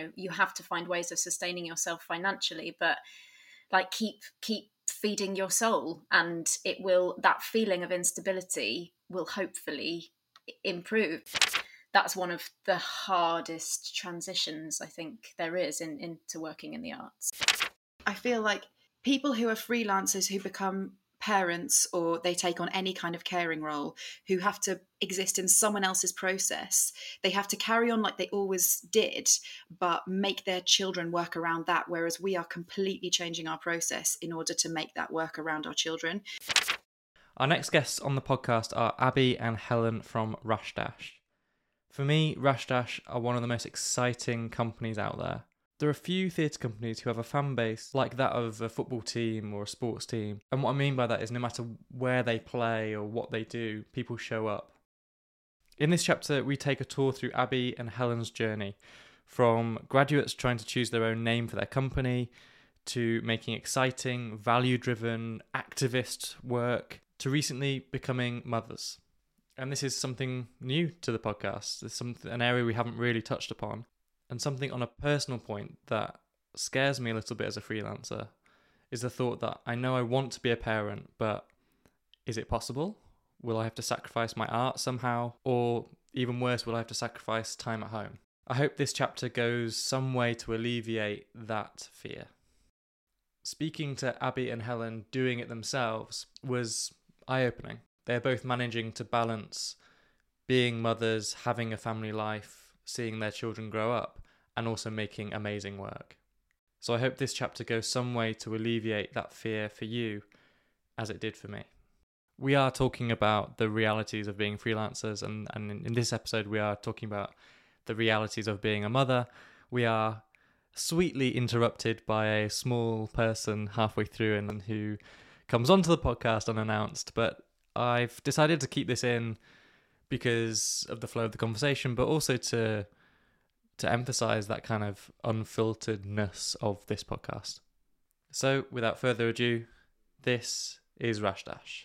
know you have to find ways of sustaining yourself financially but like keep keep feeding your soul and it will that feeling of instability will hopefully improve. That's one of the hardest transitions i think there is in, into working in the arts. I feel like people who are freelancers who become parents or they take on any kind of caring role who have to exist in someone else's process. They have to carry on like they always did but make their children work around that whereas we are completely changing our process in order to make that work around our children. Our next guests on the podcast are abbi and helen from Rashdash for me Rashdash are one of the most exciting companies out there there are few theatre companies who have a fan base like that of a football team or a sports team. And what I mean by that is no matter where they play or what they do, people show up. In this chapter, we take a tour through Abbi and Helen's journey from graduates trying to choose their own name for their company to making exciting, value driven, activist work to recently becoming mothers. And this is something new to the podcast. It's an area we haven't really touched upon and something on a personal point that scares me a little bit as a freelancer is the thought that I know I want to be a parent, but is it possible? Will I have to sacrifice my art somehow? Or even worse, will I have to sacrifice time at home? I hope this chapter goes some way to alleviate that fear. Speaking to Abbi and Helen doing it themselves was eye opening. They're both managing to balance being mothers, having a family life, seeing their children grow up, and also making amazing work. So I hope this chapter goes some way to alleviate that fear for you as it did for me. We are talking about the realities of being freelancers, and, and in this episode, we are talking about the realities of being a mother. We are sweetly interrupted by a small person halfway through and who comes onto the podcast unannounced, but I've decided to keep this in because of the flow of the conversation, but also to to emphasize that kind of unfilteredness of this podcast. So, without further ado, this is Rashdash.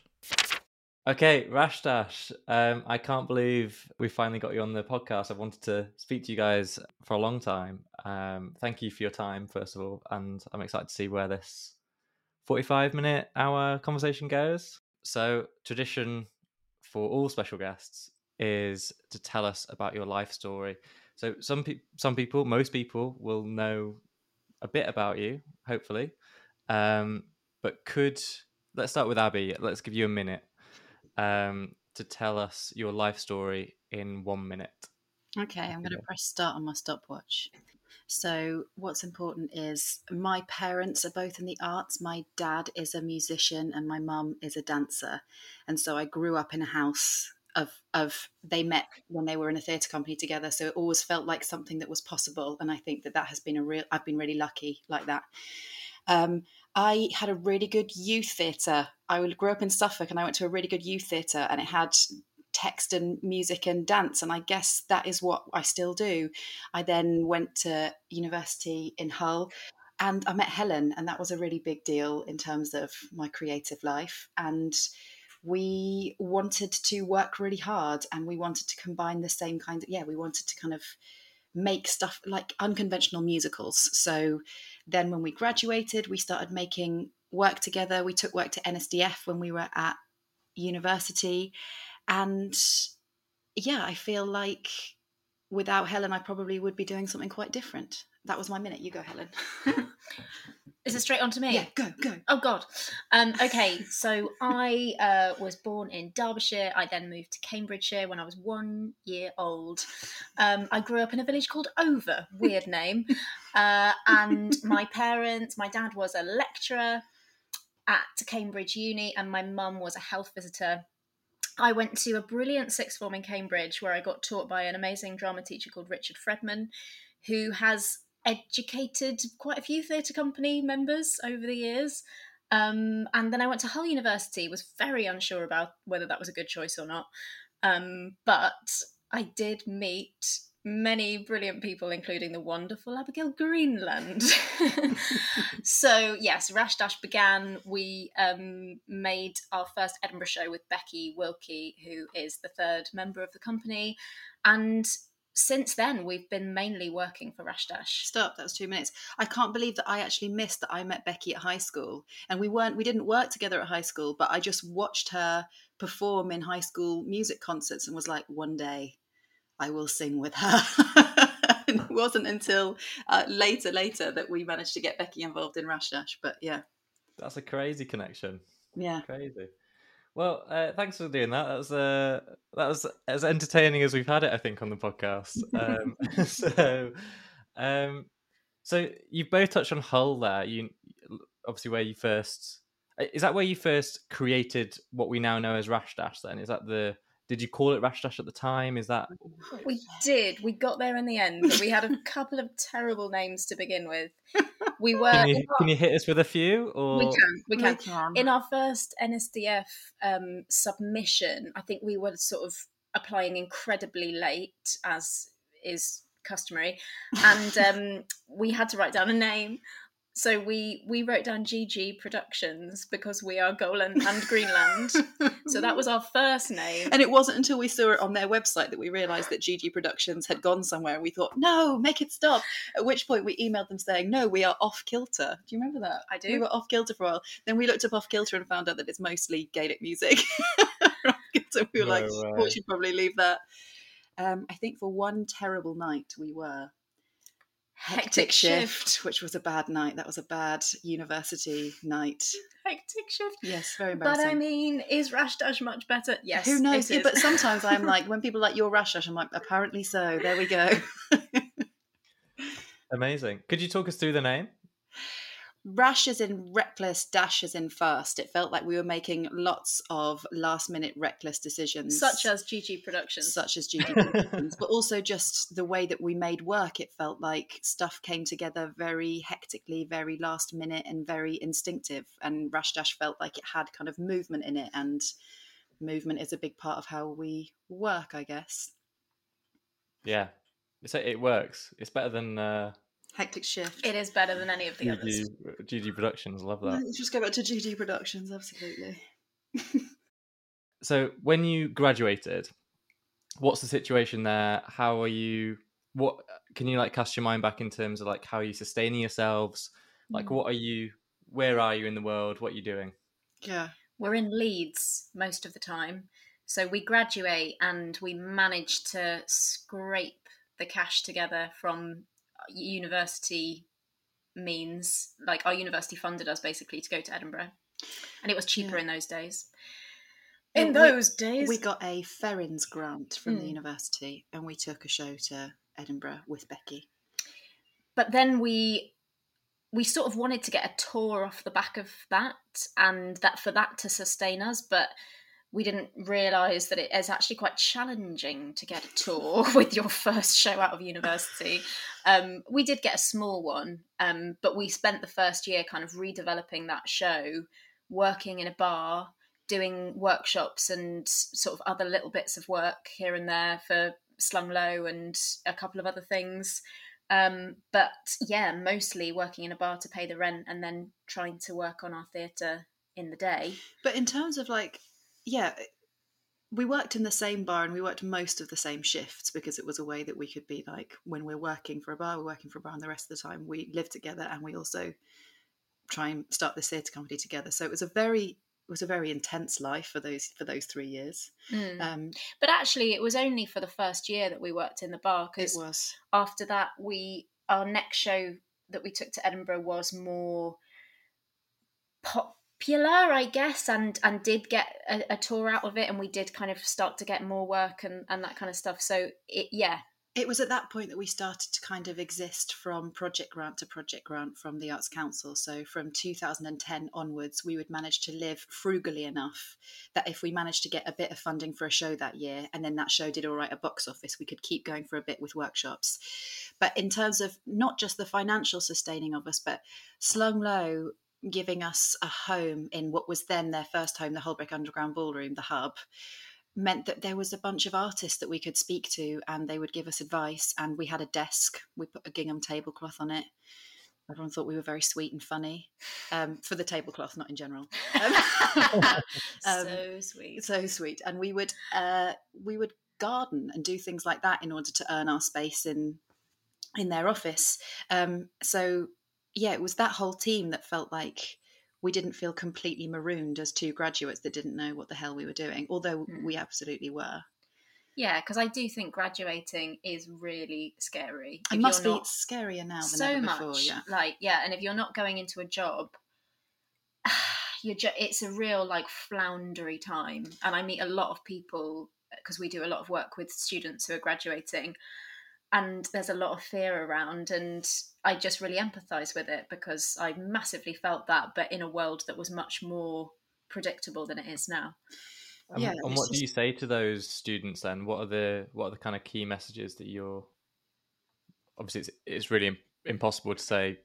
Okay, Rashdash, um, I can't believe we finally got you on the podcast. I've wanted to speak to you guys for a long time. Um, thank you for your time, first of all, and I'm excited to see where this 45 minute hour conversation goes. So, tradition for all special guests is to tell us about your life story. So some pe- some people, most people, will know a bit about you, hopefully. Um, but could let's start with Abbi. Let's give you a minute um, to tell us your life story in one minute. Okay, I'm going to press start on my stopwatch. So, what's important is my parents are both in the arts. My dad is a musician and my mum is a dancer. And so I grew up in a house of of they met when they were in a theatre company together so it always felt like something that was possible and i think that that has been a real i've been really lucky like that. Um, i had a really good youth theatre. I grew up in suffolk and i went to a really good youth theatre and it had text and music and dance and i guess that is what i still do. I then went to university in hull and i met helen and that was a really big deal in terms of my creative life and we wanted to work really hard and we wanted to combine the same kind of yeah we wanted to kind of make stuff like unconventional musicals. So then when we graduated we started making work together. We took work to nsdf when we were at university. And yeah i feel like without helen i probably would be doing something quite different. That was my minute. You go helen Is it straight on to me? Yeah, go, go. Oh God. Um, okay, so I uh, was born in Derbyshire. I then moved to Cambridgeshire when I was one year old. Um, I grew up in a village called Over, weird name. Uh, and my parents, my dad was a lecturer at Cambridge Uni, and my mum was a health visitor. I went to a brilliant sixth form in Cambridge where I got taught by an amazing drama teacher called Richard Fredman, who has educated quite a few theatre company members over the years. Um, and then I went to Hull University, was very unsure about whether that was a good choice or not. Um, but I did meet many brilliant people, including the wonderful Abigail Greenland. so, yes, Rashdash began. We um, made our first Edinburgh show with Becky Wilkie, who is the third member of the company. And since then, we've been mainly working for Rash Dash. Stop. That was two minutes. I can't believe that I actually missed that I met Becky at high school, and we weren't. We didn't work together at high school, but I just watched her perform in high school music concerts and was like, one day, I will sing with her. it wasn't until uh, later, later that we managed to get Becky involved in Rash Dash. But yeah, That's a crazy connection. yeah. Crazy. Well, uh, thanks for doing that. That was uh, that was as entertaining as we've had it, I think, on the podcast. Um, so, um, so you've both touched on Hull there. You obviously where you first uh, is that where you first created what we now know as Rash Dash. Then is that the did you call it Rash Dash at the time? Is that We did. We got there in the end, but we had a couple of terrible names to begin with. We were. can you our- can you hit us with a few? Or we can. We can. can. In our first NSDF um, submission, I think we were sort of applying incredibly late, as is customary, and um, we had to write down a name. So we we wrote down GG Productions because we are Goalen and Greenland. So that was our first name. And it wasn't until we saw it on their website that we realised that GG Productions had gone somewhere. And we thought, no, make it stop. At which point we emailed them saying, no, we are off kilter. Do you remember that? I do. We were off kilter for a while. Then we looked up off kilter and found out that it's mostly Gaelic music. so we were No like, way. we should probably leave that. Um, I think for one terrible night we were. Hectic, shift, which was a bad night. That was a bad university night. Hectic shift. Yes, very But. I mean, is Rash Dash much better? Yes. Who knows? it Yeah, is. but sometimes I'm like, when people are like, you're rash dash, I'm like, apparently so. There we go. amazing. Could you talk us through the name? Rash is in reckless, dash is in fast. It felt like we were making lots of last minute reckless decisions. such as GG Productions. such as GG Productions, but also just the way that we made work. It felt like stuff came together very hectically, very last minute, and very instinctive. And Rash Dash felt like it had kind of movement in it, and movement is a big part of how we work, I guess. Yeah, it's, it works. It's better than uh, Hectic shift. It is better than any of the others. GG, GG Productions. Love that. Let's just go back to GD Productions, absolutely. So when you graduated, what's the situation there? How are you? What can you like cast your mind back in terms of like how are you sustaining yourselves? Like Mm. what are you? Where are you in the world? What are you doing? Yeah. We're in Leeds most of the time. So we graduate and we manage to scrape the cash together from university means. Like our university funded us basically to go to Edinburgh. And it was cheaper Yeah. in those days. In those days. We got a Ferens grant from the Mm. university and we took a show to Edinburgh with Becky. but then we we sort of wanted to get a tour off the back of that and that for that to sustain us but we didn't realize that it is actually quite challenging to get a tour with your first show out of university um, we did get a small one um, but we spent the first year kind of redeveloping that show working in a bar doing workshops and sort of other little bits of work here and there for slung low and a couple of other things um, but yeah, mostly working in a bar to pay the rent and then trying to work on our theatre in the day. But in terms of like, yeah, we worked in the same bar and we worked most of the same shifts because it was a way that we could be like, when we're working for a bar, we're working for a bar, and the rest of the time we live together and we also try and start this theatre company together. So it was a very it was a very intense life for those for those three years. Um, But actually, it was only for the first year that we worked in the bar it because was after that, we our next show that we took to Edinburgh was more popular, I guess, and and did get a, a tour out of it, and we did kind of start to get more work and and that kind of stuff. So it, yeah, it was at that point that we started to kind of exist from project grant to project grant from the Arts Council. So from 2010 onwards, we would manage to live frugally enough that if we managed to get a bit of funding for a show that year, and then that show did all right at box office, we could keep going for a bit with workshops. But in terms of not just the financial sustaining of us, but Slung Low giving us a home in what was then their first home, the Holbeck Underground Ballroom, the hub, meant that there was a bunch of artists that we could speak to and they would give us advice and we had a desk we put a gingham tablecloth on it everyone thought we were very sweet and funny um, for the tablecloth not in general Um, so sweet. so sweet and we would uh, we would garden and do things like that in order to earn our space in in their office. Um, so yeah, it was that whole team that felt like we didn't feel completely marooned as two graduates that didn't know what the hell we were doing, although mm. we absolutely were. Yeah, because I do think graduating is really scary. It must be scarier now than so ever before. Much, yeah, like yeah, and if you're not going into a job, you're just, it's a real like floundery time. And I meet a lot of people because we do a lot of work with students who are graduating, and there's a lot of fear around, and I just really empathise with it because I massively felt that, but in a world that was much more predictable than it is now. Um, yeah, and what just... do you say to those students then? What are the what are the kind of key messages that you're? Obviously, it's it's really impossible to say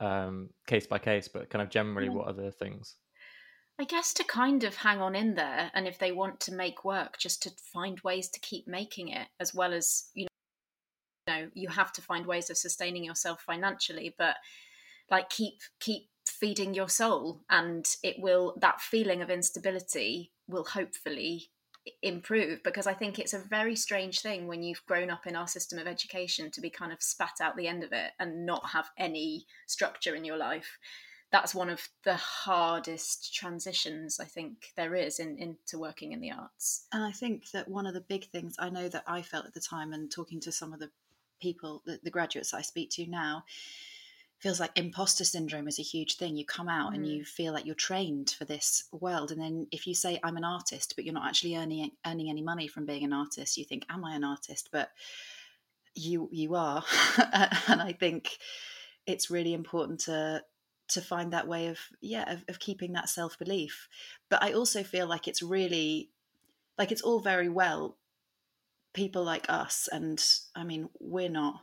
um, case by case, but kind of generally, yeah. what are the things? I guess to kind of hang on in there, and if they want to make work, just to find ways to keep making it, as well as you know, you have to find ways of sustaining yourself financially, but like keep keep feeding your soul and it will that feeling of instability will hopefully improve because I think it's a very strange thing when you've grown up in our system of education to be kind of spat out the end of it and not have any structure in your life. That's one of the hardest transitions I think there is in, into working in the arts. And I think that one of the big things I know that I felt at the time and talking to some of the people, the, the graduates I speak to now, feels like imposter syndrome is a huge thing. You come out mm. and you feel like you're trained for this world, and then if you say I'm an artist, but you're not actually earning earning any money from being an artist, you think, Am I an artist? But you you are, and I think it's really important to to find that way of yeah of, of keeping that self belief. But I also feel like it's really like it's all very well people like us, and I mean we're not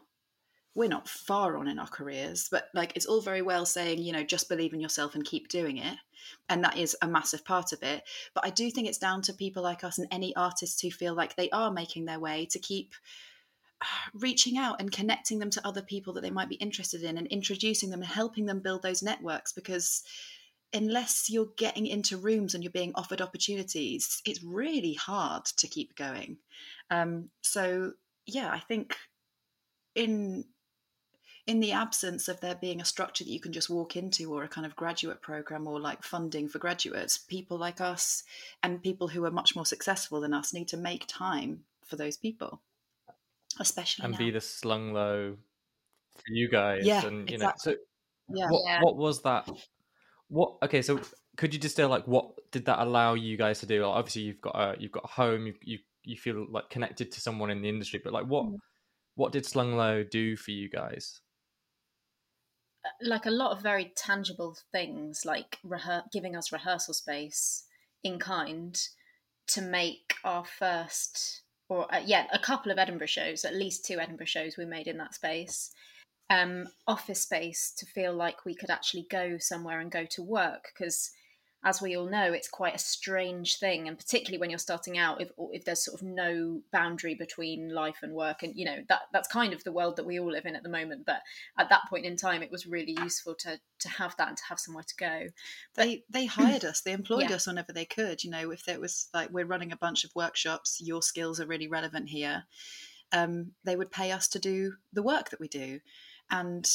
we're not far on in our careers, but like it's all very well saying, you know, just believe in yourself and keep doing it. And that is a massive part of it. But I do think it's down to people like us and any artists who feel like they are making their way to keep reaching out and connecting them to other people that they might be interested in and introducing them and helping them build those networks because unless you're getting into rooms and you're being offered opportunities, it's really hard to keep going. Um, so yeah, I think in in the absence of there being a structure that you can just walk into or a kind of graduate program or like funding for graduates, people like us and people who are much more successful than us need to make time for those people, especially and now. be the slung low for you guys. Yeah, and you exactly. know, so yeah. What, yeah. what was that? What okay? So could you distill like what did that allow you guys to do? Like, obviously, you've got a you've got a home. You you you feel like connected to someone in the industry, but like what? Mm. What did Slung Low do for you guys? like a lot of very tangible things, like rehe- giving us rehearsal space in kind to make our first, or uh, yeah, a couple of Edinburgh shows, at least two Edinburgh shows we made in that space. Um, office space to feel like we could actually go somewhere and go to work because as we all know, it's quite a strange thing, and particularly when you're starting out, if if there's sort of no boundary between life and work, and you know that that's kind of the world that we all live in at the moment. But at that point in time, it was really useful to to have that and to have somewhere to go. But, they they hired us, they employed yeah. us whenever they could. You know, if there was like we're running a bunch of workshops, your skills are really relevant here. Um, they would pay us to do the work that we do, and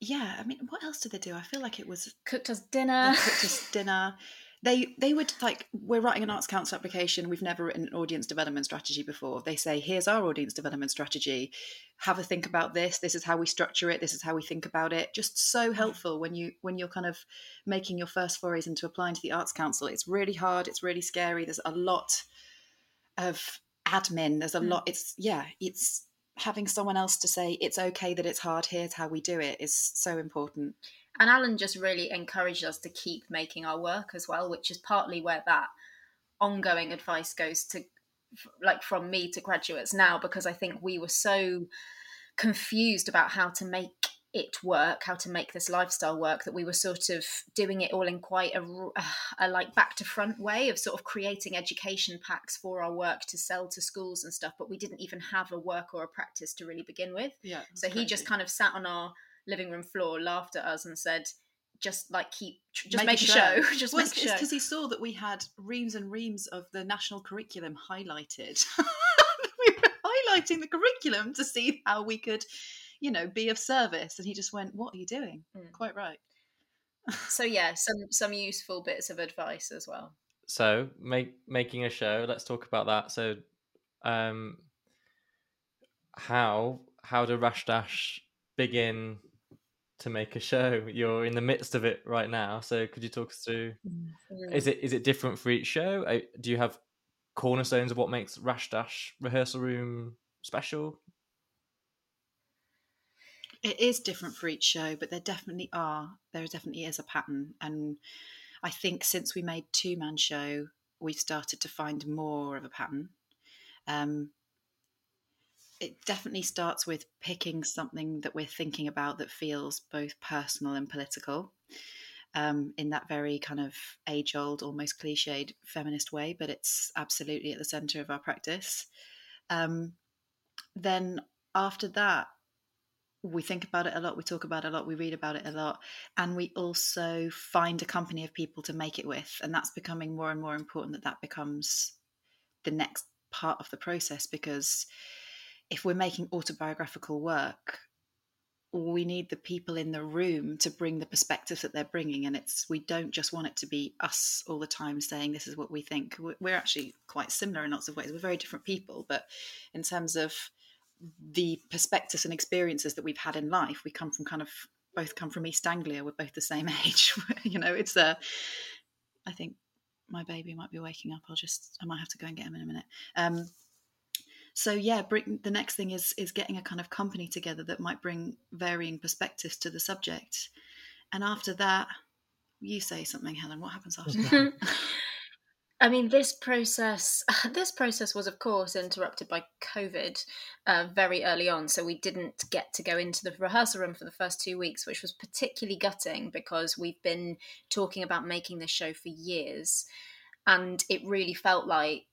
yeah, I mean, what else did they do? I feel like it was cooked us dinner. cooked us dinner. They they would like we're writing an arts council application. We've never written an audience development strategy before. They say, here's our audience development strategy. Have a think about this. This is how we structure it. This is how we think about it. Just so helpful when you when you're kind of making your first forays into applying to the arts council. It's really hard. It's really scary. There's a lot of admin. There's a mm. lot. It's yeah. It's having someone else to say it's okay that it's hard here's how we do it is so important. And alan just really encouraged us to keep making our work as well which is partly where that ongoing advice goes to like from me to graduates now because i think we were so confused about how to make it work, how to make this lifestyle work, that we were sort of doing it all in quite a, uh, a, like back to front way of sort of creating education packs for our work to sell to schools and stuff. But we didn't even have a work or a practice to really begin with. Yeah. So he just kind of sat on our living room floor, laughed at us, and said, just like keep just Make make, a show. show, just Well, make a it's show. because he saw that we had reams and reams of the national curriculum highlighted. we were highlighting the curriculum to see how we could, you know, be of service. And he just went, "What are you doing?" Mm. Quite right. So yeah, some some useful bits of advice as well. So make making a show. Let's talk about that. So, um, how how do Rash Dash begin to make a show? You're in the midst of it right now. So could you talk us through? Mm. Is it is it different for each show? Uh, Do you have cornerstones of what makes Rash Dash rehearsal room special? It is different for each show, but there definitely are. There definitely is a pattern, and I think since we made two man show, we've started to find more of a pattern. Um, it definitely starts with picking something that we're thinking about that feels both personal and political. Um, in that very kind of age old, almost cliched feminist way, but it's absolutely at the center of our practice. Um, then after that, we think about it a lot, we talk about it a lot, we read about it a lot, and we also find a company of people to make it with. And that's becoming more and more important that that becomes the next part of the process because if we're making autobiographical work, we need the people in the room to bring the perspectives that they're bringing and it's we don't just want it to be us all the time saying this is what we think We're- we're actually quite similar in lots of ways we're very different people but in terms of the perspectives and experiences that we've had in life we come from kind of both come from east anglia we're both the same age you know it's a i think my baby might be waking up i'll just i might have to go and get him in a minute. Um so yeah bring, the next thing is is getting a kind of company together that might bring varying perspectives to the subject. And after that you say something helen what happens after that I mean, this process this process was, of course, interrupted by COVID uh, very early on, so we didn't get to go into the rehearsal room for the first two weeks, which was particularly gutting because we've been talking about making this show for years, and it really felt like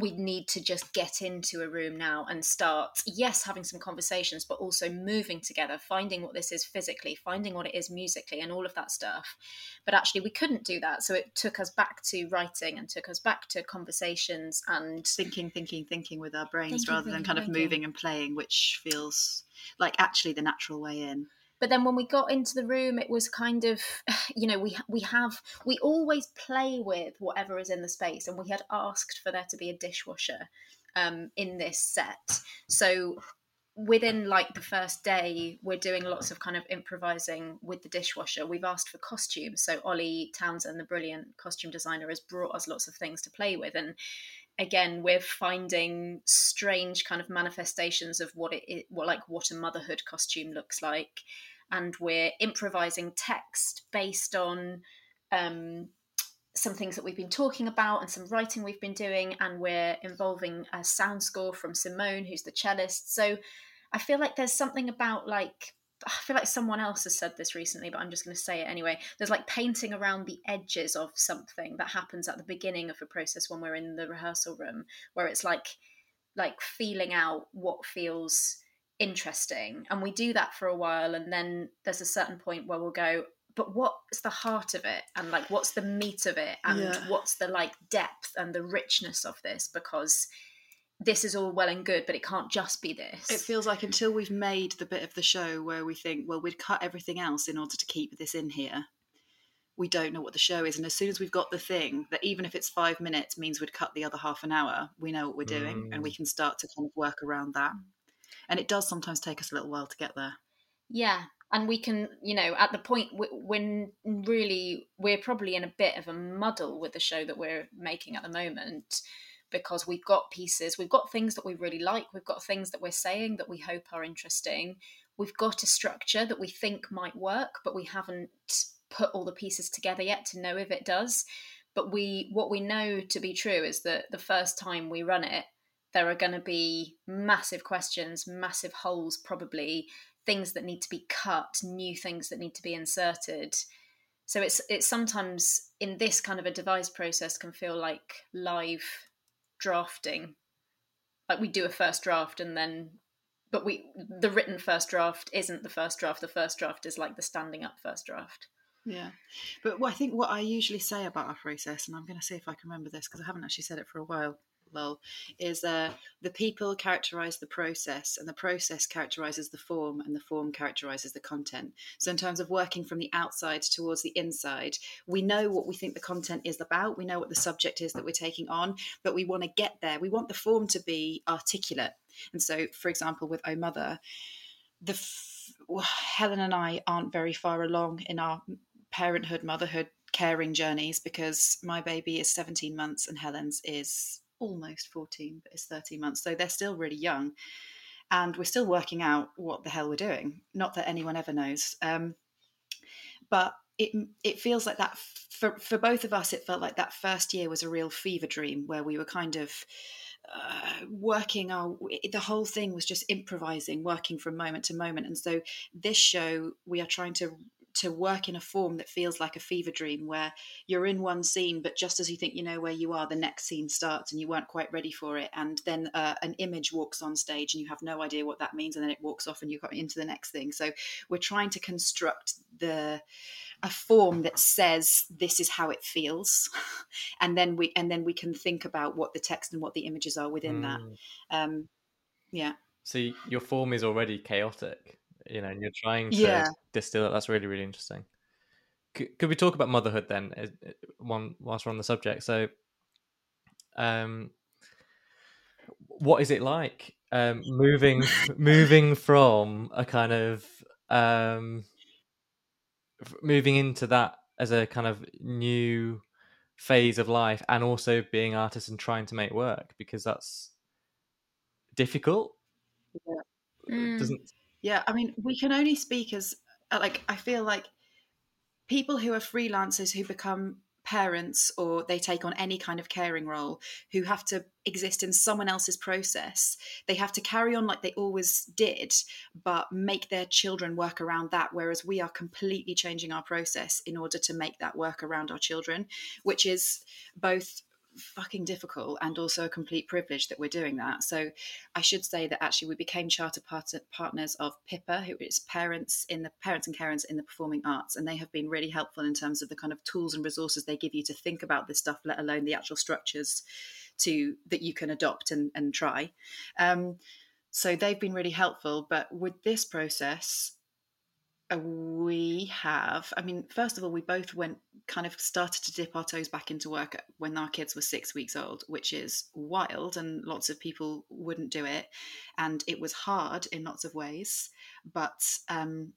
we need to just get into a room now and start yes having some conversations but also moving together finding what this is physically finding what it is musically and all of that stuff but actually we couldn't do that so it took us back to writing and took us back to conversations and thinking thinking thinking with our brains Thinking, rather than kind of thinking. moving and playing which feels like actually the natural way in but then when we got into the room it was kind of you know we we have we always play with whatever is in the space and we had asked for there to be a dishwasher um, in this set. So within like the first day we're doing lots of kind of improvising with the dishwasher. We've asked for costumes. So ollie townsend the brilliant costume designer has brought us lots of things to play with and again we're finding strange kind of manifestations of what it what like what a motherhood costume looks like. And we're improvising text based on um, some things that we've been talking about and some writing we've been doing. And we're involving a sound score from simone who's the cellist. So i feel like there's something about like I feel like someone else has said this recently, but I'm just going to say it anyway. There's like painting around the edges of something that happens at the beginning of a process when we're in the rehearsal room, where it's like like feeling out what feels interesting, and we do that for a while, and then there's a certain point where we'll go, but what's the heart of it, and like what's the meat of it, and Yeah. what's the like depth and the richness of this, because this is all well and good, but it can't just be this. it feels like until we've made the bit of the show where we think well we'd cut everything else in order to keep this in here we don't know what the show is. And as soon as we've got the thing that even if it's five minutes means we'd cut the other half an hour we know what we're doing and we mm. can start to kind of work around that. And it does sometimes take us a little while to get there. Yeah, and we can, you know, at the point when really we're probably in a bit of a muddle with the show that we're making at the moment because we've got pieces, we've got things that we really like, we've got things that we're saying that we hope are interesting, we've got a structure that we think might work, but we haven't put all the pieces together yet to know if it does. But we, what we know to be true is that the first time we run it, there are going to be massive questions, massive holes, probably things that need to be cut, new things that need to be inserted. So it's it's sometimes in this kind of a devised process can feel like live drafting. Like we do a first draft and then but we the written first draft isn't the first draft. The first draft is like the standing up first draft. Yeah, but I think what I usually say about our process, and I'm going to see if I can remember this because I haven't actually said it for a while. Lol, is uh, the people characterize the process, and the process characterizes the form, and the form characterizes the content. So, in terms of working from the outside towards the inside, we know what we think the content is about, we know what the subject is that we're taking on, but we want to get there. We want the form to be articulate. And so, for example, with Oh Mother, the f- Helen and I aren't very far along in our parenthood, motherhood, caring journeys because my baby is 17 months and Helen's is almost 14, but is 13 months. So they're still really young. And we're still working out what the hell we're doing. Not that anyone ever knows. Um, but it it feels like that for for both of us. It felt like that first year was a real fever dream where we were kind of uh, working our the whole thing was just improvising working from moment to moment and so this show we are trying to to work in a form that feels like a fever dream where you're in one scene but just as you think you know where you are the next scene starts and you weren't quite ready for it and then uh, an image walks on stage and you have no idea what that means and then it walks off and you go into the next thing. So we're trying to construct the a form that says this is how it feels and then we and then we can think about what the text and what the images are within mm. that um yeah. So your form is already chaotic you know, and you're trying to yeah. distill it. That's really, really interesting. Could, could we talk about motherhood then, one whilst we're on the subject? So, um, what is it like um, moving moving from a kind of um, moving into that as a kind of new phase of life and also being artists and trying to make work because that's difficult yeah. mm. doesn't yeah, I mean, we can only speak as uh, like I feel like people who are freelancers who become parents or they take on any kind of caring role who have to exist in someone else's process they have to carry on like they always did but make their children work around that whereas we are completely changing our process in order to make that work around our children which is both fucking difficult and also a complete privilege that we're doing that. So I should say that actually we became charter part- partners of PiPA, who is parents in the parents and carers in the performing arts, and they have been really helpful in terms of the kind of tools and resources they give you to think about this stuff, let alone the actual structures to that you can adopt and, and try. Um, so they've been really helpful. But with this process, we have i mean first of all we both went kind of started to dip our toes back into work when our kids were six weeks old which is wild and lots of people wouldn't do it. And it was hard in lots of ways but um,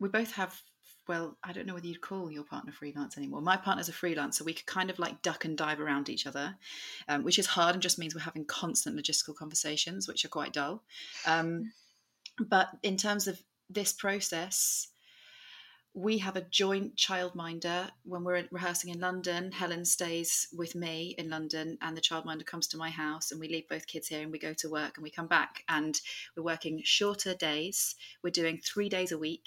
we both have well i don't know whether you'd call your partner freelance anymore. My partner's a freelance so we could kind of like duck and dive around each other um, which is hard and just means we're having constant logistical conversations which are quite dull. Um, but in terms of this process, we have a joint childminder when we're rehearsing in London. Helen stays with me in London, and the childminder comes to my house, and we leave both kids here and we go to work and we come back. And we're working shorter days. We're doing three days a week,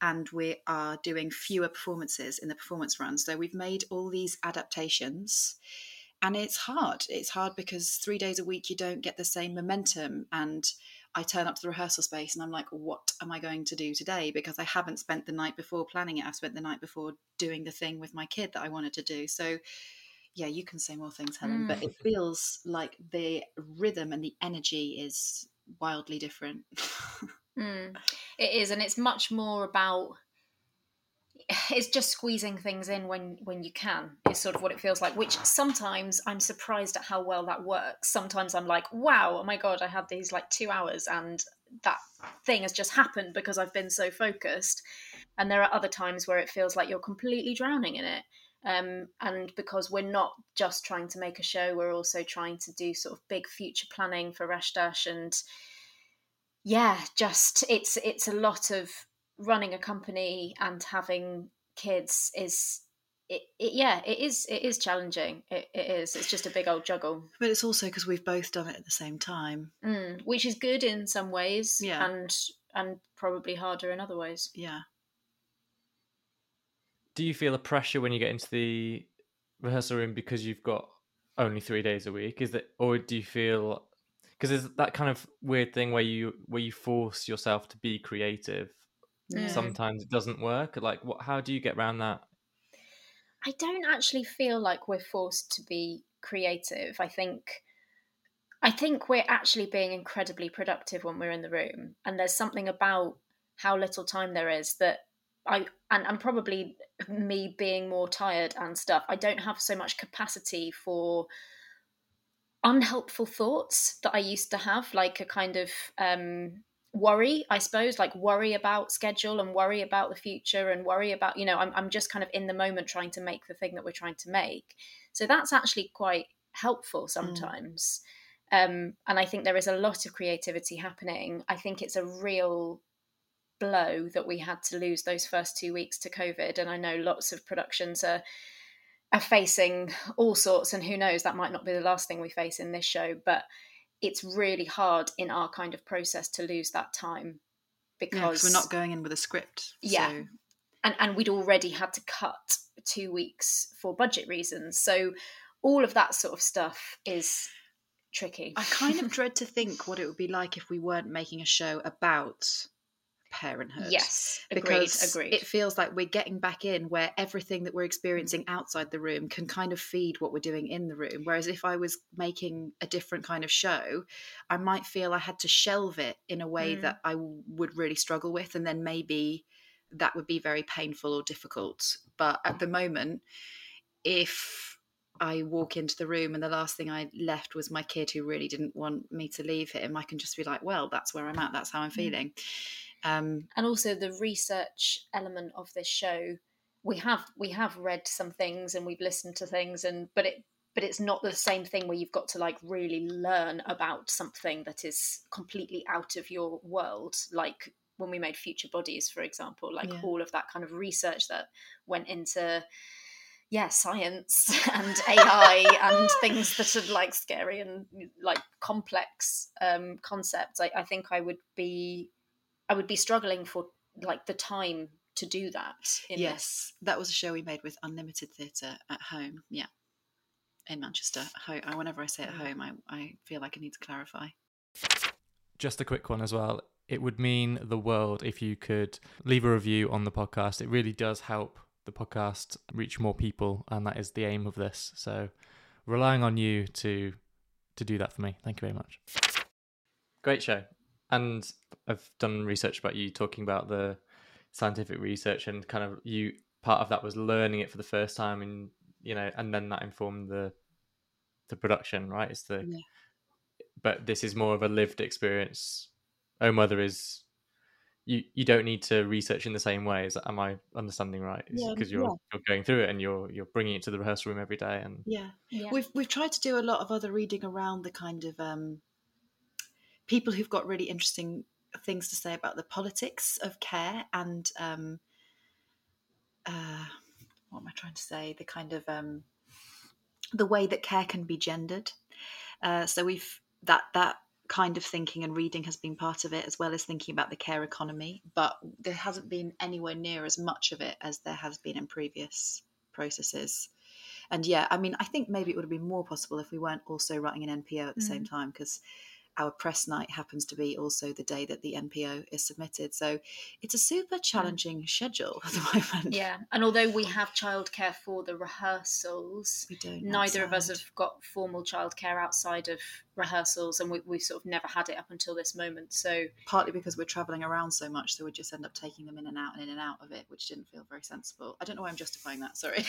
and we are doing fewer performances in the performance run. So we've made all these adaptations. And it's hard. It's hard because three days a week you don't get the same momentum and I turn up to the rehearsal space and I'm like, what am I going to do today? Because I haven't spent the night before planning it. I've spent the night before doing the thing with my kid that I wanted to do. So, yeah, you can say more things, Helen, mm. but it feels like the rhythm and the energy is wildly different. mm. It is, and it's much more about it's just squeezing things in when when you can is sort of what it feels like which sometimes i'm surprised at how well that works. Sometimes i'm like wow oh my god i had these like two hours and that thing has just happened because i've been so focused. And there are other times where it feels like you're completely drowning in it um, and because we're not just trying to make a show we're also trying to do sort of big future planning for Rashdash and yeah just it's it's a lot of running a company and having kids is it, it, yeah it is it is challenging. It, it is. It's just a big old juggle. But it's also because we've both done it at the same time. Mm, which is good in some ways yeah. and and probably harder in other ways. Yeah. Do you feel a pressure when you get into the rehearsal room because you've got only three days a week? Is that or do you feel because there's that kind of weird thing where you where you force yourself to be creative Sometimes it doesn't work. Like, what? How do you get around that? I don't actually feel like we're forced to be creative. I think I think we're actually being incredibly productive when we're in the room. And there's something about how little time there is that I and, and probably me being more tired and stuff, I don't have so much capacity for unhelpful thoughts that I used to have, like a kind of um worry i suppose like worry about schedule and worry about the future and worry about you know I'm, I'm just kind of in the moment trying to make the thing that we're trying to make. So that's actually quite helpful sometimes. Mm. um, and i think there is a lot of creativity happening. I think it's a real blow that we had to lose those first two weeks to covid and i know lots of productions are are facing all sorts and who knows that might not be the last thing we face in this show but it's really hard in our kind of process to lose that time because yeah, we're not going in with a script. Yeah. So. And and we'd already had to cut two weeks for budget reasons. So all of that sort of stuff is tricky. I kind of dread to think what it would be like if we weren't making a show about parenthood. Yes, agreed, because agreed. It feels like we're getting back in where everything that we're experiencing outside the room can kind of feed what we're doing in the room. Whereas if I was making a different kind of show, I might feel I had to shelve it in a way mm. that I would really struggle with, and then maybe that would be very painful or difficult. But at the moment, if I walk into the room and the last thing I left was my kid who really didn't want me to leave him, I can just be like, well, that's where I'm at. That's how I'm mm. feeling. Mm. Um, and also the research element of this show, we have we have read some things and we've listened to things, and but it but it's not the same thing where you've got to like really learn about something that is completely out of your world, like when we made Future Bodies, for example, like yeah. all of that kind of research that went into yeah science and ai and things that are like scary and like complex um concepts I, I, think i would be I would be struggling for like the time to do that. yes, this. that was a show we made with Unlimited Theatre at home. Yeah, in Manchester. Uh, whenever I say at mm. home, I, I feel like I need to clarify. Just a quick one as well. It would mean the world if you could leave a review on the podcast. It really does help the podcast reach more people, and that is the aim of this. So, relying on you to to do that for me. Thank you very much. Great show. And I've done research about you talking about the scientific research and kind of you part of that was learning it for the first time and you know and then that informed the the production right it's the yeah. but this is more of a lived experience oh mother is you you don't need to research in the same way is am i understanding right because yeah, you're yeah. you're going through it and you're you're bringing it to the rehearsal room every day and yeah. yeah we've we've tried to do a lot of other reading around the kind of um people who've got really interesting things to say about the politics of care and um, uh, what am I trying to say? The kind of um, the way that care can be gendered. Uh, so we've that that kind of thinking and reading has been part of it, as well as thinking about the care economy. But there hasn't been anywhere near as much of it as there has been in previous processes. And yeah, I mean, I think maybe it would have been more possible if we weren't also writing an NPO at the mm. same time because our press night happens to be also the day that the NPO is submitted. So it's a super challenging mm. schedule at the moment. Yeah. And although we have childcare for the rehearsals, we don't neither outside. of us have got formal childcare outside of rehearsals and we, we've sort of never had it up until this moment. So partly because we're traveling around so much, so we just end up taking them in and out and in and out of it, which didn't feel very sensible. I don't know why I'm justifying that, sorry.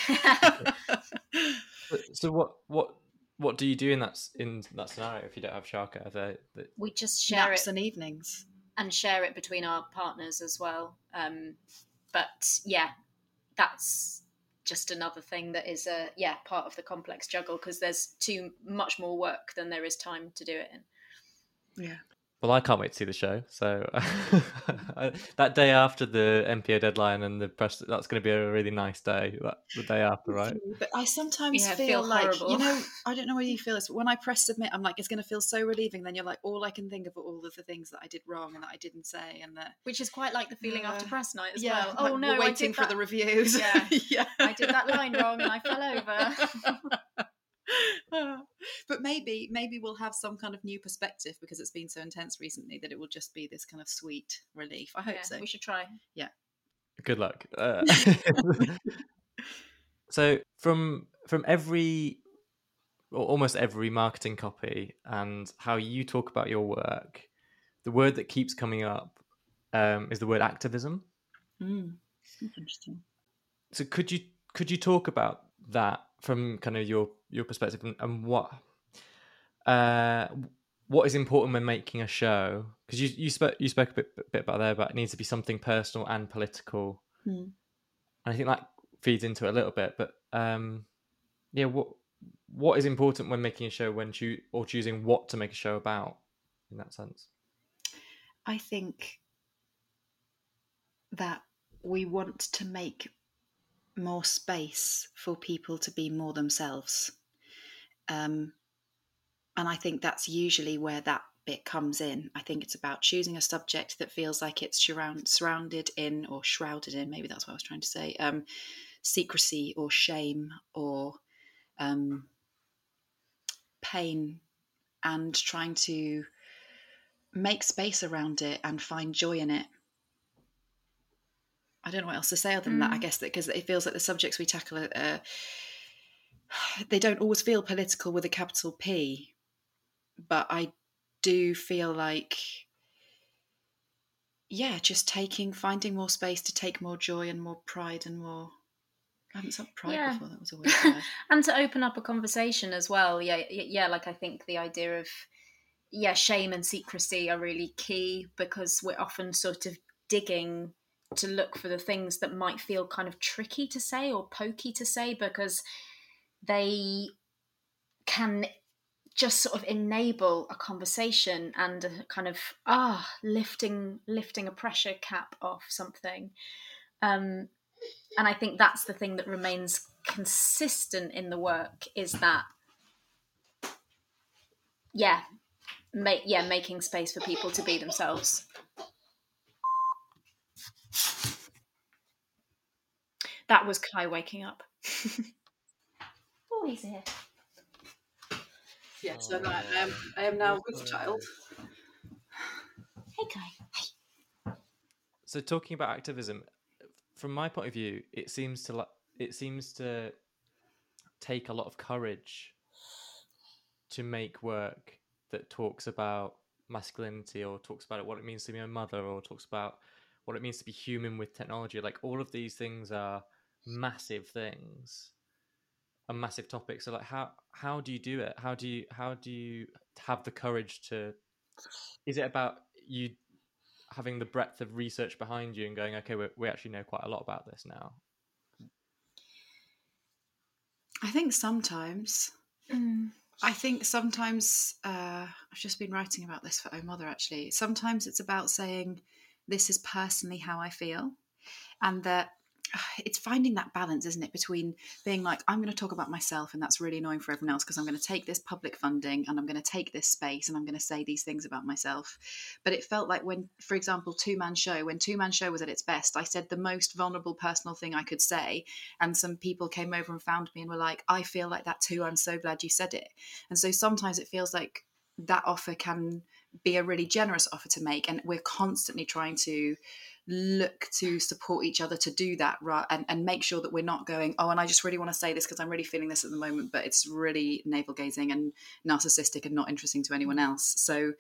so what what what do you do in that in that scenario if you don't have childcare? The, the... We just share Naps it and evenings, and share it between our partners as well. Um, but yeah, that's just another thing that is a yeah part of the complex juggle because there's too much more work than there is time to do it in. Yeah. Well, I can't wait to see the show. So that day after the NPO deadline and the press, that's going to be a really nice day. That, the day after, right? But I sometimes yeah, feel, feel, like horrible. you know, I don't know whether you feel this, but when I press submit, I'm like, it's going to feel so relieving. Then you're like, all I can think of are all of the things that I did wrong and that I didn't say, and that which is quite like the feeling uh, after press night as yeah, well. Oh no, waiting for the reviews. Yeah, yeah, I did that line wrong and I fell over. But maybe maybe we'll have some kind of new perspective because it's been so intense recently that it will just be this kind of sweet relief. I hope Yeah, so. We should try. Yeah. Good luck. Uh, so from from every or almost every marketing copy and how you talk about your work, the word that keeps coming up um, is the word activism. Mm, that's interesting. So could you could you talk about that from kind of your your perspective and, and what uh what is important when making a show because you you spoke you spoke a bit, bit about there but it needs to be something personal and political Mm. and I think that feeds into it a little bit but um yeah what what is important when making a show when choo- or choosing what to make a show about in that sense I think that we want to make more space for people to be more themselves. Um, and I think that's usually where that bit comes in. I think it's about choosing a subject that feels like it's surround, surrounded in or shrouded in, maybe that's what I was trying to say, um, secrecy or shame or um, pain, and trying to make space around it and find joy in it. I don't know what else to say other than that. I Mm. guess that because it feels like the subjects we tackle, are, uh, they don't always feel political with a capital P, but I do feel like, yeah, just taking, finding more space to take more joy and more pride and more. I haven't said pride Yeah. before. That was a weird word. and to open up a conversation as well yeah yeah like i think the idea of yeah shame and secrecy are really key because we're often sort of digging to look for the things that might feel kind of tricky to say or pokey to say because they can just sort of enable a conversation and a kind of ah lifting lifting a pressure cap off something. Um and i think that's the thing that remains consistent in the work is that yeah make yeah making space for people to be themselves. That was kai waking up. Oh he's here Yeah, so oh, I am, um, I am now with child. hey kai. So talking about activism from my point of view it seems to like it seems to take a lot of courage to make work that talks about masculinity or talks about what it means to be a mother or talks about what it means to be human with technology. Like all of these things are massive things a massive topic so like how how do you do it how do you how do you have the courage to is it about you having the breadth of research behind you and going okay we, actually know quite a lot about this now I think sometimes Mm. I think sometimes uh, I've just been writing about this for Oh Mother actually. Sometimes it's about saying this is personally how I feel, and that it's finding that balance, isn't it, between being like I'm going to talk about myself, and that's really annoying for everyone else because I'm going to take this public funding and I'm going to take this space and I'm going to say these things about myself. But it felt like when, for example, Two Man Show, when Two Man Show was at its best, I said the most vulnerable personal thing I could say, and some people came over and found me and were like, I feel like that too. I'm so glad you said it. And so sometimes it feels like that offer can be a really generous offer to make. And we're constantly trying to look to support each other to do that right and, and make sure that we're not going oh and i just really want to say this because i'm really feeling this at the moment but it's really navel gazing and narcissistic and not interesting to anyone else. So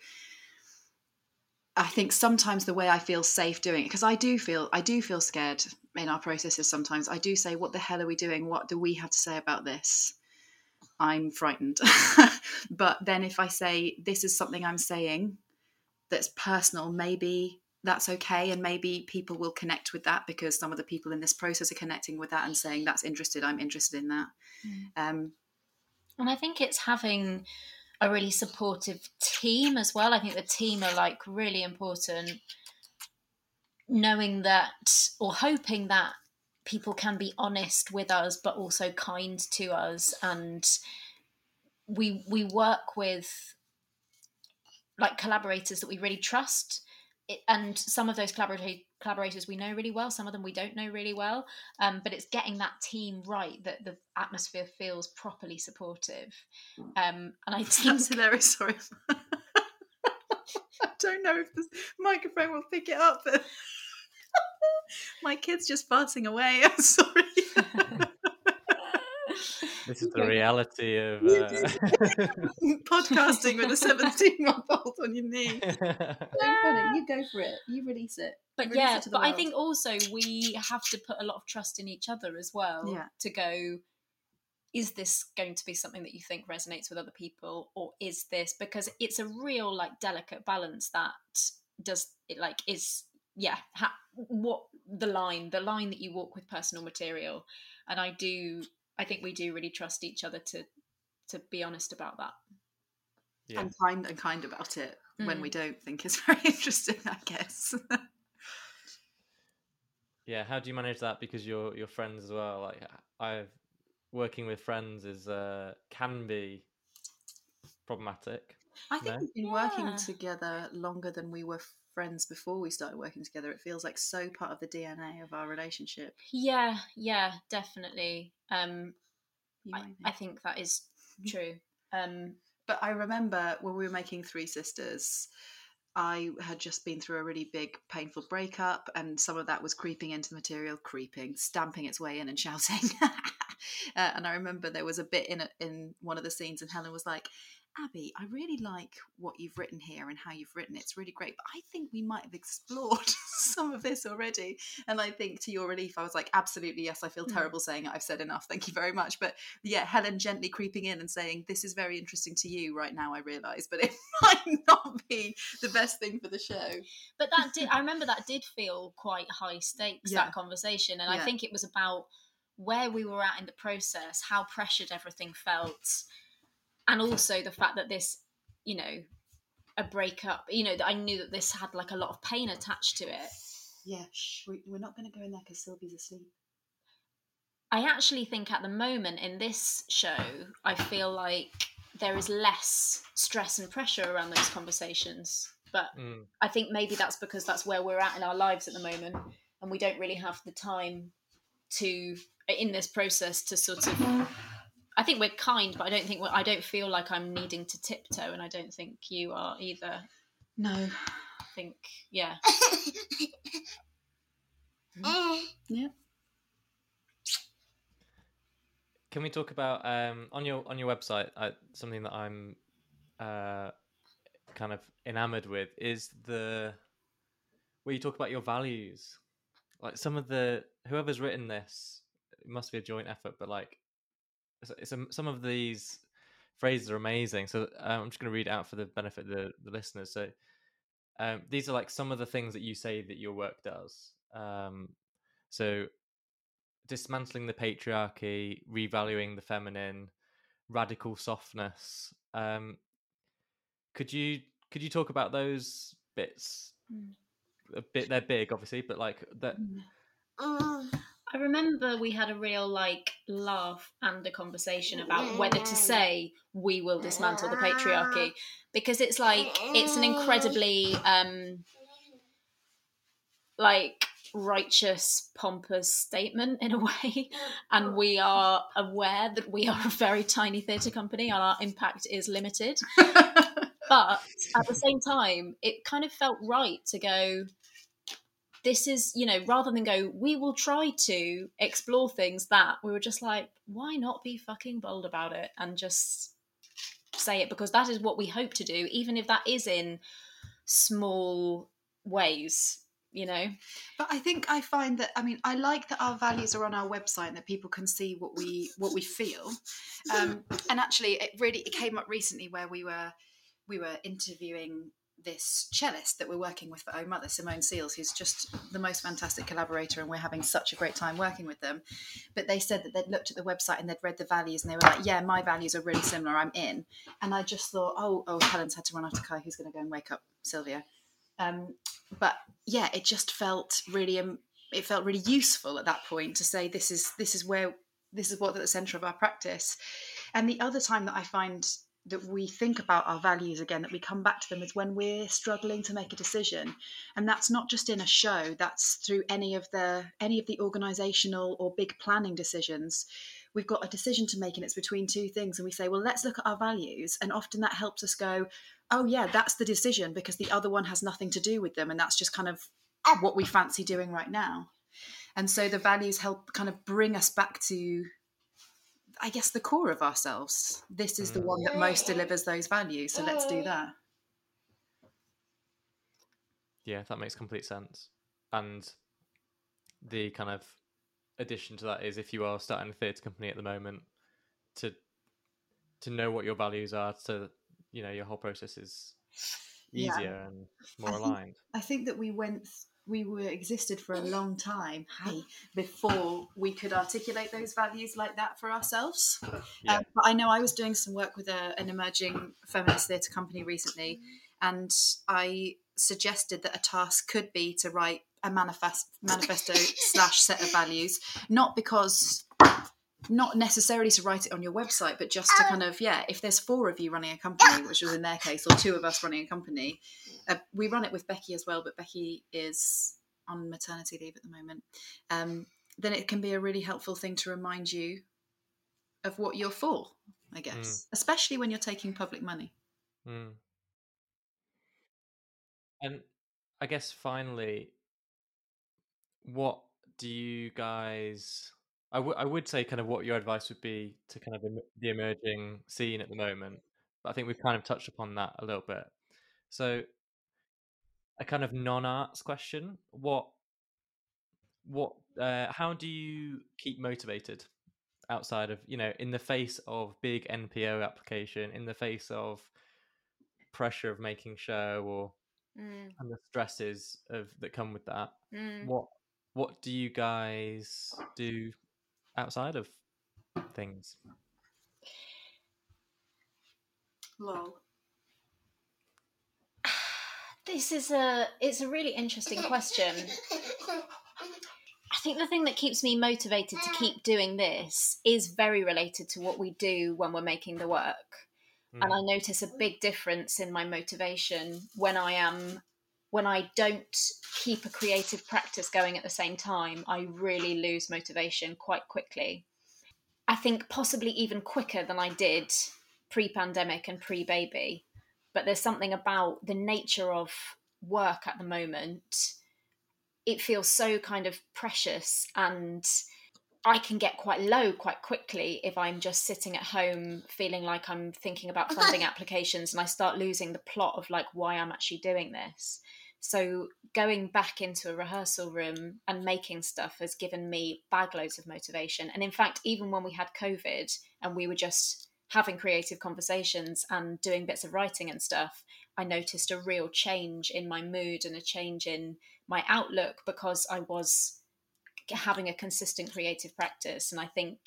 i think sometimes the way i feel safe doing it because i do feel i do feel scared in our processes sometimes. I do say what the hell are we doing? What do we have to say about this? I'm frightened. But then if i say this is something i'm saying that's personal maybe that's okay and maybe people will connect with that because some of the people in this process are connecting with that and saying that's interested i'm interested in that um, And I think it's having a really supportive team as well. I think the team are like really important. Knowing that or hoping that people can be honest with us, but also kind to us, and we we work with like collaborators that we really trust, it, and some of those collaborators collaborators we know really well some of them we don't know really well um, but it's getting that team right that the atmosphere feels properly supportive um, and i think That's hilarious. Sorry. I don't know if this microphone will pick it up, but my kid's just farting away. I'm sorry. This is the Okay. reality of. Uh... Podcasting with a 17 month old on your knee. Yeah. You go for it. You release it. but Release yeah it to the but i think also we have to put a lot of trust in each other as well Yeah. to go is this going to be something that you think resonates with other people or is this because it's a real like delicate balance that does it like is yeah ha, what the line the line that you walk with personal material and i do i think we do really trust each other to to be honest about that yeah. And kind and kind about it when Mm. we don't think it's very interesting, I guess. yeah. How do you manage that? Because you're you're friends as well. Like I've working with friends is uh can be problematic. I think No? we've been working together longer than we were friends before we started working together. It feels like so part of the DNA of our relationship. yeah yeah definitely um I, I think. that is true um But I remember when we were making Three Sisters, I had just been through a really big, painful breakup, and some of that was creeping into the material, creeping, stamping its way in, and shouting. uh, and I remember there was a bit in a, in one of the scenes, and Helen was like, "Abbi, I really like what you've written here and how you've written it. It's really great, but I think we might have explored some of this already." And I think, to your relief, I was like, "Absolutely, yes. I feel Mm. terrible saying it. I've said enough. Thank you very much." But yeah, Helen gently creeping in and saying, "This is very interesting to you right now." I realise, but it might not be the best thing for the show. but that did i remember that did feel quite high stakes Yeah. that conversation and i think it was about where we were at in the process how pressured everything felt and also the fact that this you know a breakup you know that i knew that this had like a lot of pain attached to it Yeah, shh, we, we're not going to go in there because Sylvie's asleep. i actually think at the moment in this show i feel like there is less stress and pressure around those conversations but Mm. I think maybe that's because that's where we're at in our lives at the moment, and we don't really have the time to in this process to sort of. I think we're kind, but I don't think I don't feel like I'm needing to tiptoe, and I don't think you are either. No. I think yeah, Yeah. Can we talk about um, on your on your website? Uh, something that I'm uh, kind of enamored with is the where you talk about your values. Like some of the whoever's written this, it must be a joint effort, but like a, some of these phrases are amazing. So um, I'm just going to read out for the benefit of the, the listeners. So um, these are like some of the things that you say that your work does. Um, so dismantling the patriarchy, revaluing the feminine, radical softness. Um, could you could you talk about those bits? Mm. A bit they're big, obviously, but like that. I remember we had a real like laugh and a conversation about whether to mm. say we will dismantle the patriarchy ah. because it's like it's an mm. incredibly um like righteous pompous statement in a way and we are aware that we are a very tiny theatre company and our impact is limited. But at the same time it kind of felt right to go this is you know rather than go we will try to explore things that we were just like why not be fucking bold about it and just say it because that is what we hope to do even if that is in small ways you know But I think I find that I mean I like that our values are on our website and that people can see what we what we feel. Um, and actually, it really it came up recently where we were we were interviewing this cellist that we're working with for Oh Mother, Simone Seales, who's just the most fantastic collaborator, and we're having such a great time working with them. But they said that they'd looked at the website and they'd read the values, and they were like, "Yeah, my values are really similar. I'm in." And I just thought, "Oh, oh, Helen's had to run after Kai, who's going to go and wake up Sylvia." Um, but yeah, it just felt really um, it felt really useful at that point to say this is this is where this is what's at the center of our practice. And the other time that I find that we think about our values again, that we come back to them is when we're struggling to make a decision. And that's not just in a show, that's through any of the any of the organizational or big planning decisions. We've got a decision to make and it's between two things. And we say, well, let's look at our values. And often that helps us go, oh yeah, that's the decision because the other one has nothing to do with them. And that's just kind of what we fancy doing right now. And so the values help kind of bring us back to I guess, the core of ourselves. This is the one that most mm. delivers those values. So let's do that. Yeah, that makes complete sense. And the kind of addition to that is if you are starting a theatre company at the moment, to to know what your values are, to you know your whole process is easier yeah. and more I aligned. Think, I think that we went we were existed for a long time hey, before we could articulate those values like that for ourselves. Yeah. Um, but I know I was doing some work with a, an emerging feminist theatre company recently, and I suggested that a task could be to write a manifest, manifesto slash set of values, not because not necessarily to write it on your website, but just to kind of yeah, if there's four of you running a company, which was in their case, or two of us running a company, uh, we run it with Becky as well, but Becky is on maternity leave at the moment. Um, then it can be a really helpful thing to remind you of what you're for, I guess, mm. especially when you're taking public money. Mm. And I guess finally, what do you guys I, w- I would say kind of what your advice would be to kind of the emerging scene at the moment. But I think we've kind of touched upon that a little bit. So a kind of non-arts question. What what uh, how do you keep motivated outside of, you know, in the face of big NPO application, in the face of pressure of making show or mm. and the stresses of that come with that. Mm. What what do you guys do outside of things? Lol. This is a it's a really interesting question. I think the thing that keeps me motivated to keep doing this is very related to what we do when we're making the work. Mm. And I notice a big difference in my motivation when I am when I don't keep a creative practice going at the same time, I really lose motivation quite quickly. I think possibly even quicker than I did pre pandemic and pre baby. But there's something about the nature of work at the moment. It feels so kind of precious and I can get quite low quite quickly if I'm just sitting at home feeling like I'm thinking about funding applications and I start losing the plot of like why I'm actually doing this. So going back into a rehearsal room and making stuff has given me bagloads of motivation. And in fact, even when we had COVID and we were just having creative conversations and doing bits of writing and stuff, I noticed a real change in my mood and a change in my outlook because I was having a consistent creative practice. And I think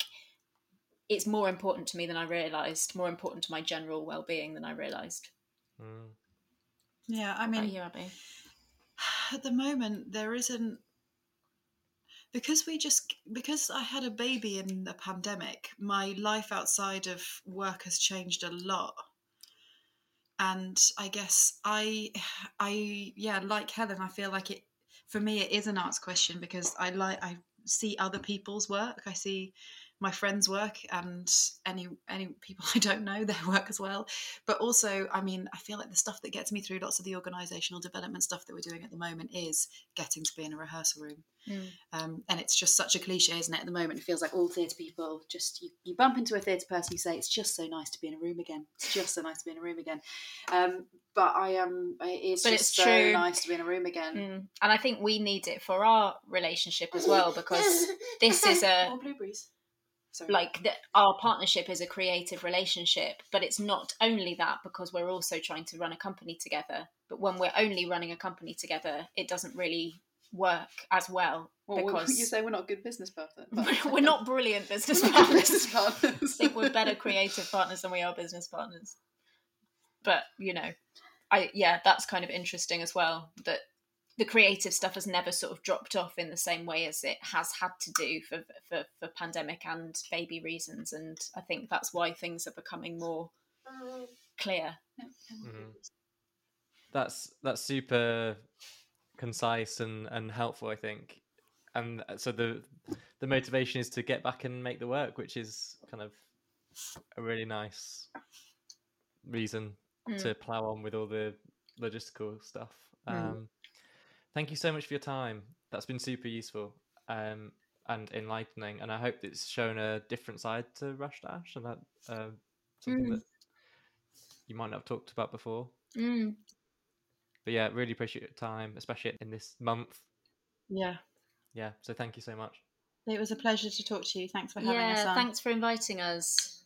it's more important to me than I realized, more important to my general well being than I realized. Mm. Yeah, I mean, you, Abbi? at the moment there isn't because we just because I had a baby in the pandemic, my life outside of work has changed a lot. And I guess I I yeah, like Helen, I feel like it for me it is an arts question because I like I see other people's work. I see my friends' work and any any people I don't know their work as well. But also, I mean, I feel like the stuff that gets me through lots of the organisational development stuff that we're doing at the moment is getting to be in a rehearsal room. Mm. Um, and it's just such a cliche, isn't it? At the moment, it feels like all theatre people just you, you bump into a theatre person, you say it's just so nice to be in a room again. It's just so nice to be in a room again. Um, but I am. It's but just it's so true. nice to be in a room again. Mm. And I think we need it for our relationship as well because this is a blueberries. Sorry. like that our partnership is a creative relationship but it's not only that because we're also trying to run a company together but when we're only running a company together it doesn't really work as well, well because you say we're not good business partners we're not brilliant business partners. business partners. I think we're better creative partners than we are business partners but you know I yeah that's kind of interesting as well that the creative stuff has never sort of dropped off in the same way as it has had to do for, for, for pandemic and baby reasons. And I think that's why things are becoming more clear. Mhm. That's that's super concise and, and helpful, I think. And uh, so the the motivation is to get back and make the work, which is kind of a really nice reason Mm. to plow on with all the logistical stuff. Mm. Thank you so much for your time. That's been super useful um, and enlightening, and I hope it's shown a different side to RashDash and that uh, something Mm. that you might not have talked about before. Mm. But yeah, really appreciate your time, especially in this month. Yeah. Yeah, so thank you so much. It was a pleasure to talk to you. Thanks for having us Yeah, thanks for inviting us.